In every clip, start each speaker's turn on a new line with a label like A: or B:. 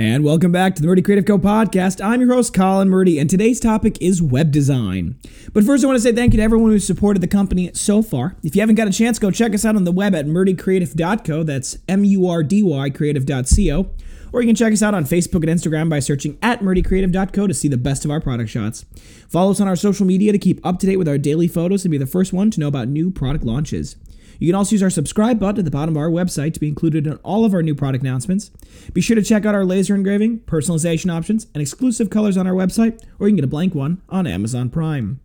A: And welcome back to the Murdy Creative Co podcast. I'm your host, Colin Murdy, and today's topic is web design. But first, I want to say thank you to everyone who's supported the company so far. If you haven't got a chance, go check us out on the web at murdycreative.co. That's M U R D Y creative.co. Or you can check us out on Facebook and Instagram by searching at murdycreative.co to see the best of our product shots. Follow us on our social media to keep up to date with our daily photos and be the first one to know about new product launches. You can also use our subscribe button at the bottom of our website to be included in all of our new product announcements. Be sure to check out our laser engraving, personalization options, and exclusive colors on our website, or you can get a blank one on Amazon Prime.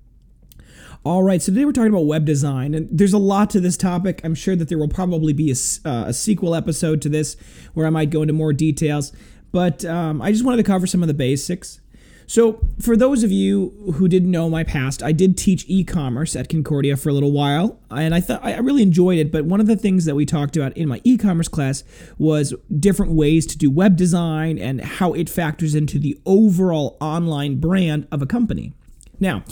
A: All right, so today we're talking about web design, and there's a lot to this topic. I'm sure that there will probably be a, uh, a sequel episode to this where I might go into more details, but um, I just wanted to cover some of the basics. So, for those of you who didn't know my past, I did teach e-commerce at Concordia for a little while, and I thought I really enjoyed it. But one of the things that we talked about in my e-commerce class was different ways to do web design and how it factors into the overall online brand of a company. Now,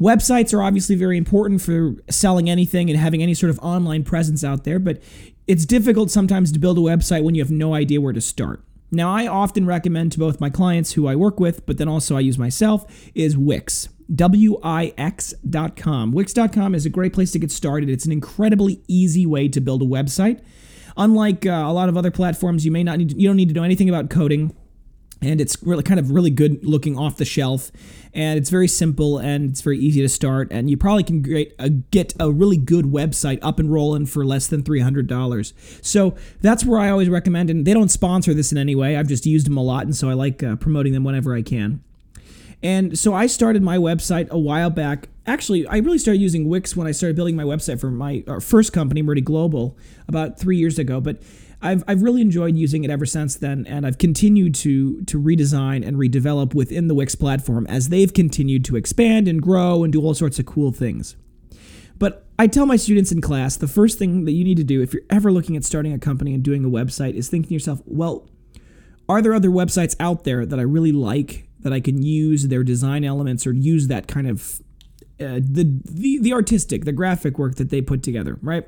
A: websites are obviously very important for selling anything and having any sort of online presence out there, but it's difficult sometimes to build a website when you have no idea where to start. Now, I often recommend to both my clients who I work with, but then also I use myself, is Wix. W-I-X.com. Wix.com is a great place to get started. It's an incredibly easy way to build a website. Unlike uh, a lot of other platforms, you may not need to, you don't need to know anything about coding and it's really kind of really good looking off the shelf. And it's very simple and it's very easy to start. And you probably can get a, really good website up and rolling for less than $300 so that's where i always recommend and they don't sponsor this in any way. I've just used them a lot and so i like uh, promoting them whenever i can. And so i started my website a while back. Actually i really started using wix when i started building my website for my first company murdy global about three years ago. But I've, I've really enjoyed using it ever since then, and I've continued to to redesign and redevelop within the Wix platform as they've continued to expand and grow and do all sorts of cool things. But I tell my students in class the first thing that you need to do if you're ever looking at starting a company and doing a website is thinking to yourself, well, are there other websites out there that I really like that I can use their design elements or use that kind of uh, the, the the artistic, the graphic work that they put together, right?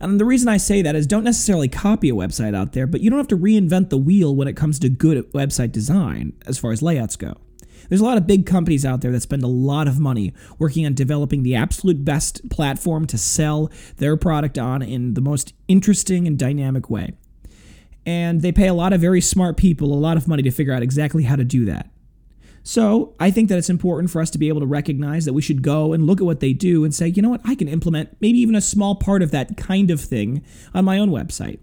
A: And the reason I say that is don't necessarily copy a website out there, but you don't have to reinvent the wheel when it comes to good website design as far as layouts go. There's a lot of big companies out there that spend a lot of money working on developing the absolute best platform to sell their product on in the most interesting and dynamic way. And they pay a lot of very smart people a lot of money to figure out exactly how to do that. So I think that it's important for us to be able to recognize that we should go and look at what they do and say, you know what, I can implement maybe even a small part of that kind of thing on my own website.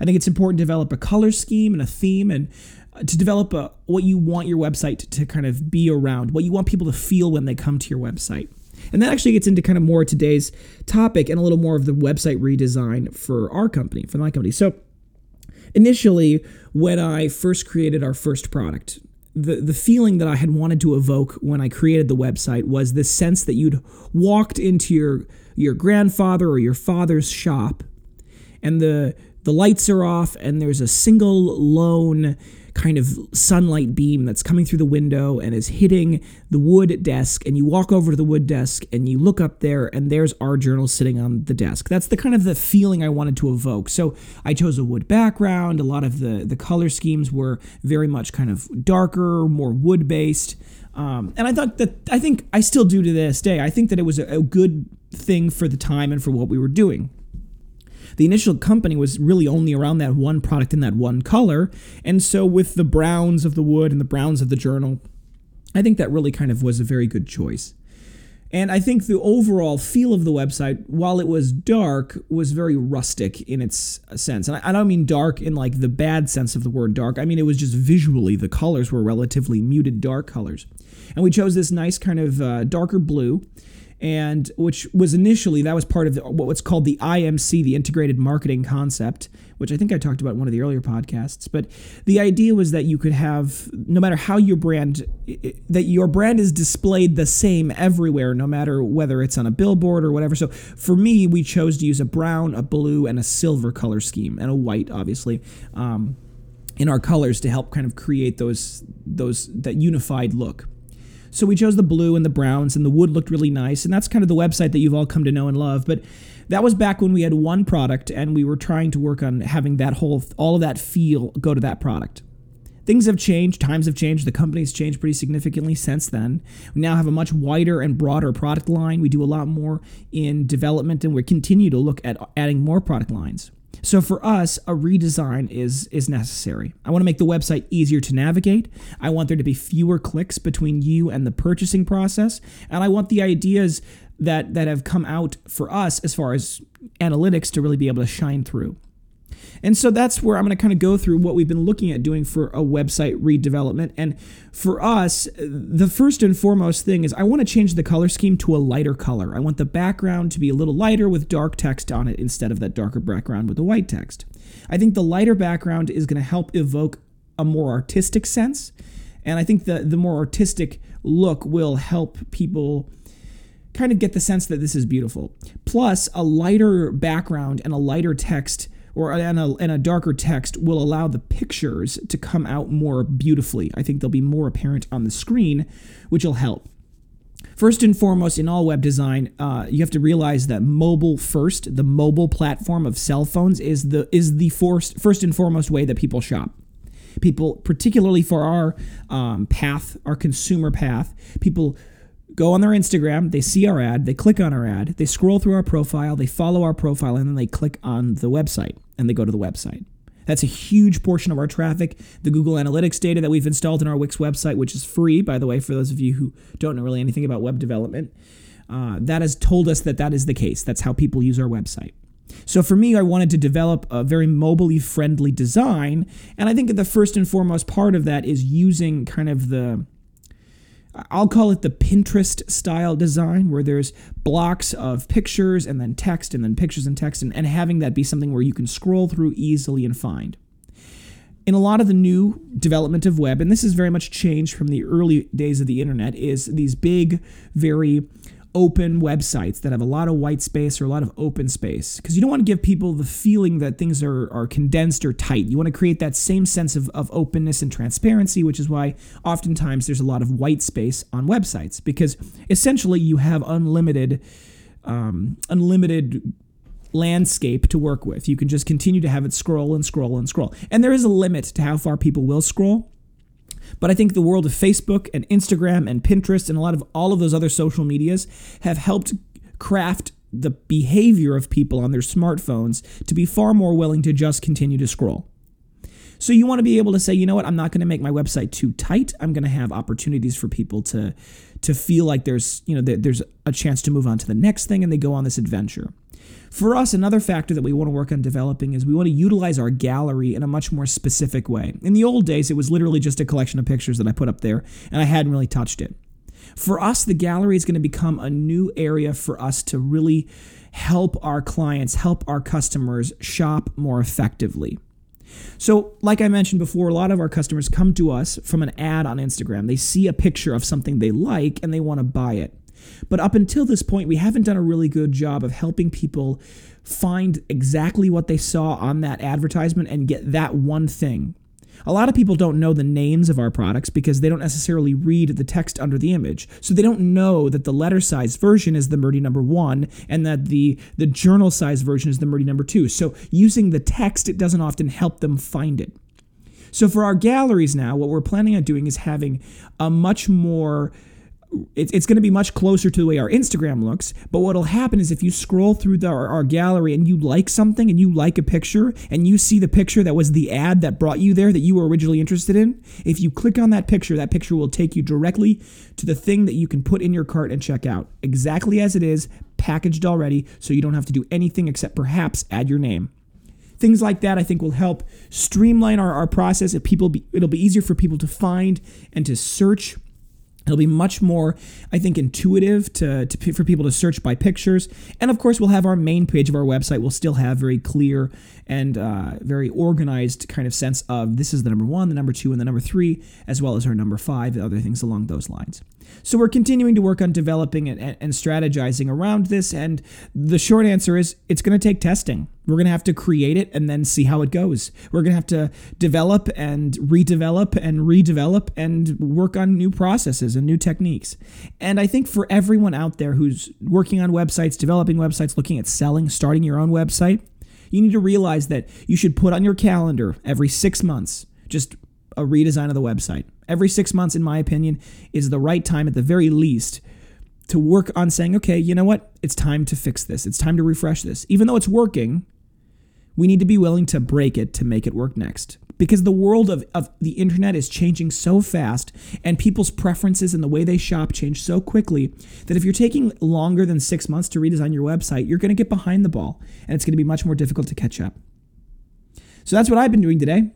A: I think it's important to develop a color scheme and a theme and uh, to develop a, what you want your website to, to kind of be around, what you want people to feel when they come to your website. And that actually gets into kind of more today's topic and a little more of the website redesign for our company, for my company. So, initially, when I first created our first product, the the feeling that I had wanted to evoke when I created the website was this sense that you'd walked into your your grandfather or your father's shop and the the lights are off and there's a single lone kind of sunlight beam that's coming through the window and is hitting the wood desk and you walk over to the wood desk and you look up there and there's our journal sitting on the desk. That's the kind of the feeling i wanted to evoke. So i chose a wood background. A lot of the the color schemes were very much kind of darker more wood based um, and i thought that i think i still do to this day i think that it was a, a good thing for the time and for what we were doing the initial company was really only around that one product in that one color. And so, with the browns of the wood and the browns of the journal, I think that really kind of was a very good choice. And I think the overall feel of the website, while it was dark, was very rustic in its sense. And I don't mean dark in like the bad sense of the word dark. I mean, it was just visually, the colors were relatively muted dark colors. And we chose this nice kind of uh, darker blue and which was initially that was part of the, what's called the IMC, the integrated marketing concept, which I think I talked about in one of the earlier podcasts. But the idea was that you could have no matter how your brand that your brand is displayed the same everywhere, no matter whether it's on a billboard or whatever. So for me, we chose to use a brown, a blue, and a silver color scheme, and a white, obviously. Um, in our colors to help kind of create those those that unified look. So we chose the blue and the browns, and the wood looked really nice. And that's kind of the website that you've all come to know and love. But that was back when we had one product and we were trying to work on having that whole, all of that feel go to that product. things have changed, times have changed, the company's changed pretty significantly since then. We now have a much wider and broader product line. We do a lot more in development and we continue to look at adding more product lines. So for us, a redesign is is necessary. I want to make the website easier to navigate. I want there to be fewer clicks between you and the purchasing process, and I want the ideas that that have come out for us as far as analytics to really be able to shine through. And so that's where I'm going to kind of go through what we've been looking at doing for a website redevelopment. And for us, the first and foremost thing is I want to change the color scheme to a lighter color. I want the background to be a little lighter with dark text on it instead of that darker background with the white text. I think the lighter background is going to help evoke a more artistic sense. And I think the, the more artistic look will help people kind of get the sense that this is beautiful. Plus, a lighter background and a lighter text or and a, a darker text will allow the pictures to come out more beautifully. I think they'll be more apparent on the screen, which will help. First and foremost, in all web design, uh, you have to realize that mobile first, the mobile platform of cell phones, is the is the first first and foremost way that people shop. People, particularly for our um, path, our consumer path, people go on their Instagram, they see our ad, they click on our ad, they scroll through our profile, they follow our profile, and then they click on the website and they go to the website. That's a huge portion of our traffic. The Google Analytics data that we've installed in our Wix website, which is free, by the way, for those of you who don't know really anything about web development, uh, that has told us that that is the case. That's how people use our website. So for me, I wanted to develop a very mobily friendly design, and I think the first and foremost part of that is using kind of the I'll call it the Pinterest style design, where there's blocks of pictures and then text and then pictures and text, and, and having that be something where you can scroll through easily and find. In a lot of the new development of web, and this is very much changed from the early days of the internet, is these big, very open websites that have a lot of white space or a lot of open space because you don't want to give people the feeling that things are, are condensed or tight. You want to create that same sense of, of openness and transparency, which is why oftentimes there's a lot of white space on websites because essentially you have unlimited um, unlimited landscape to work with. You can just continue to have it scroll and scroll and scroll. And there is a limit to how far people will scroll. But I think the world of Facebook and Instagram and Pinterest and a lot of all of those other social medias have helped craft the behavior of people on their smartphones to be far more willing to just continue to scroll. So you want to be able to say, you know what, I'm not going to make my website too tight. I'm going to have opportunities for people to to feel like there's, you know, there's a chance to move on to the next thing and they go on this adventure. For us, another factor that we want to work on developing is we want to utilize our gallery in a much more specific way. In the old days, it was literally just a collection of pictures that I put up there, and I hadn't really touched it. For us, the gallery is going to become a new area for us to really help our clients, help our customers shop more effectively. So, like I mentioned before, a lot of our customers come to us from an ad on Instagram. They see a picture of something they like and they want to buy it. But up until this point, we haven't done a really good job of helping people find exactly what they saw on that advertisement and get that one thing. A lot of people don't know the names of our products because they don't necessarily read the text under the image. So they don't know that the letter size version is the Murdy number one and that the, the journal size version is the Murdy number two. So using the text, it doesn't often help them find it. So for our galleries now, what we're planning on doing is having a much more it's, it's going to be much closer to the way our Instagram looks. But what'll happen is if you scroll through the, our, our, gallery and you like something and you like a picture and you see the picture that was the ad that brought you there that you were originally interested in, if you click on that picture, that picture will take you directly to the thing that you can put in your cart and check out exactly as it is, packaged already, so you don't have to do anything except perhaps add your name. Things like that, I think, will help streamline our, our process. If people, be, it'll be easier for people to find and to search It'll be much more, I think, intuitive to, to, for people to search by pictures. And of course, we'll have our main page of our website. We'll still have very clear and uh, very organized kind of sense of this is the number one, the number two, and the number three, as well as our number five, and other things along those lines. So we're continuing to work on developing and, and strategizing around this. And the short answer is it's going to take testing. We're going to have to create it and then see how it goes. We're going to have to develop and redevelop and redevelop and work on new processes and new techniques. And I think for everyone out there who's working on websites, developing websites, looking at selling, starting your own website, you need to realize that you should put on your calendar every six months just a redesign of the website. Every six months, in my opinion, is the right time at the very least to work on saying, okay, you know what? It's time to fix this. It's time to refresh this. Even though it's working, we need to be willing to break it to make it work next. Because the world of, of the internet is changing so fast, and people's preferences and the way they shop change so quickly that if you're taking longer than six months to redesign your website, you're going to get behind the ball, and it's going to be much more difficult to catch up. So that's what I've been doing today.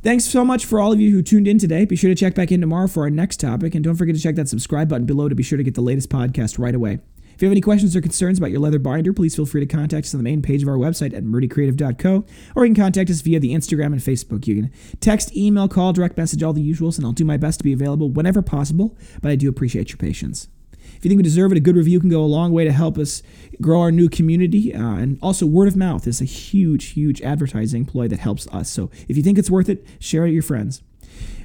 A: Thanks so much for all of you who tuned in today. Be sure to check back in tomorrow for our next topic, and don't forget to check that subscribe button below to be sure to get the latest podcast right away. If you have any questions or concerns about your leather binder, please feel free to contact us on the main page of our website at murdycreative.co, or you can contact us via the Instagram and Facebook. You can text, email, call, direct message, all the usuals, and I'll do my best to be available whenever possible, but I do appreciate your patience. If you think we deserve it, a good review can go a long way to help us grow our new community. Uh, and also, word of mouth is a huge, huge advertising ploy that helps us. So if you think it's worth it, share it with your friends.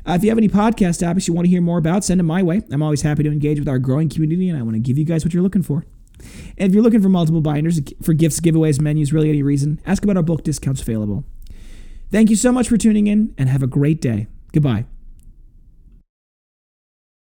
A: Uh, if you have any podcast topics you want to hear more about, send them my way. I'm always happy to engage with our growing community, and I want to give you guys what you're looking for. And if you're looking for multiple binders for gifts, giveaways, menus, really any reason, ask about our bulk discounts available. Thank you so much for tuning in, and have a great day. Goodbye.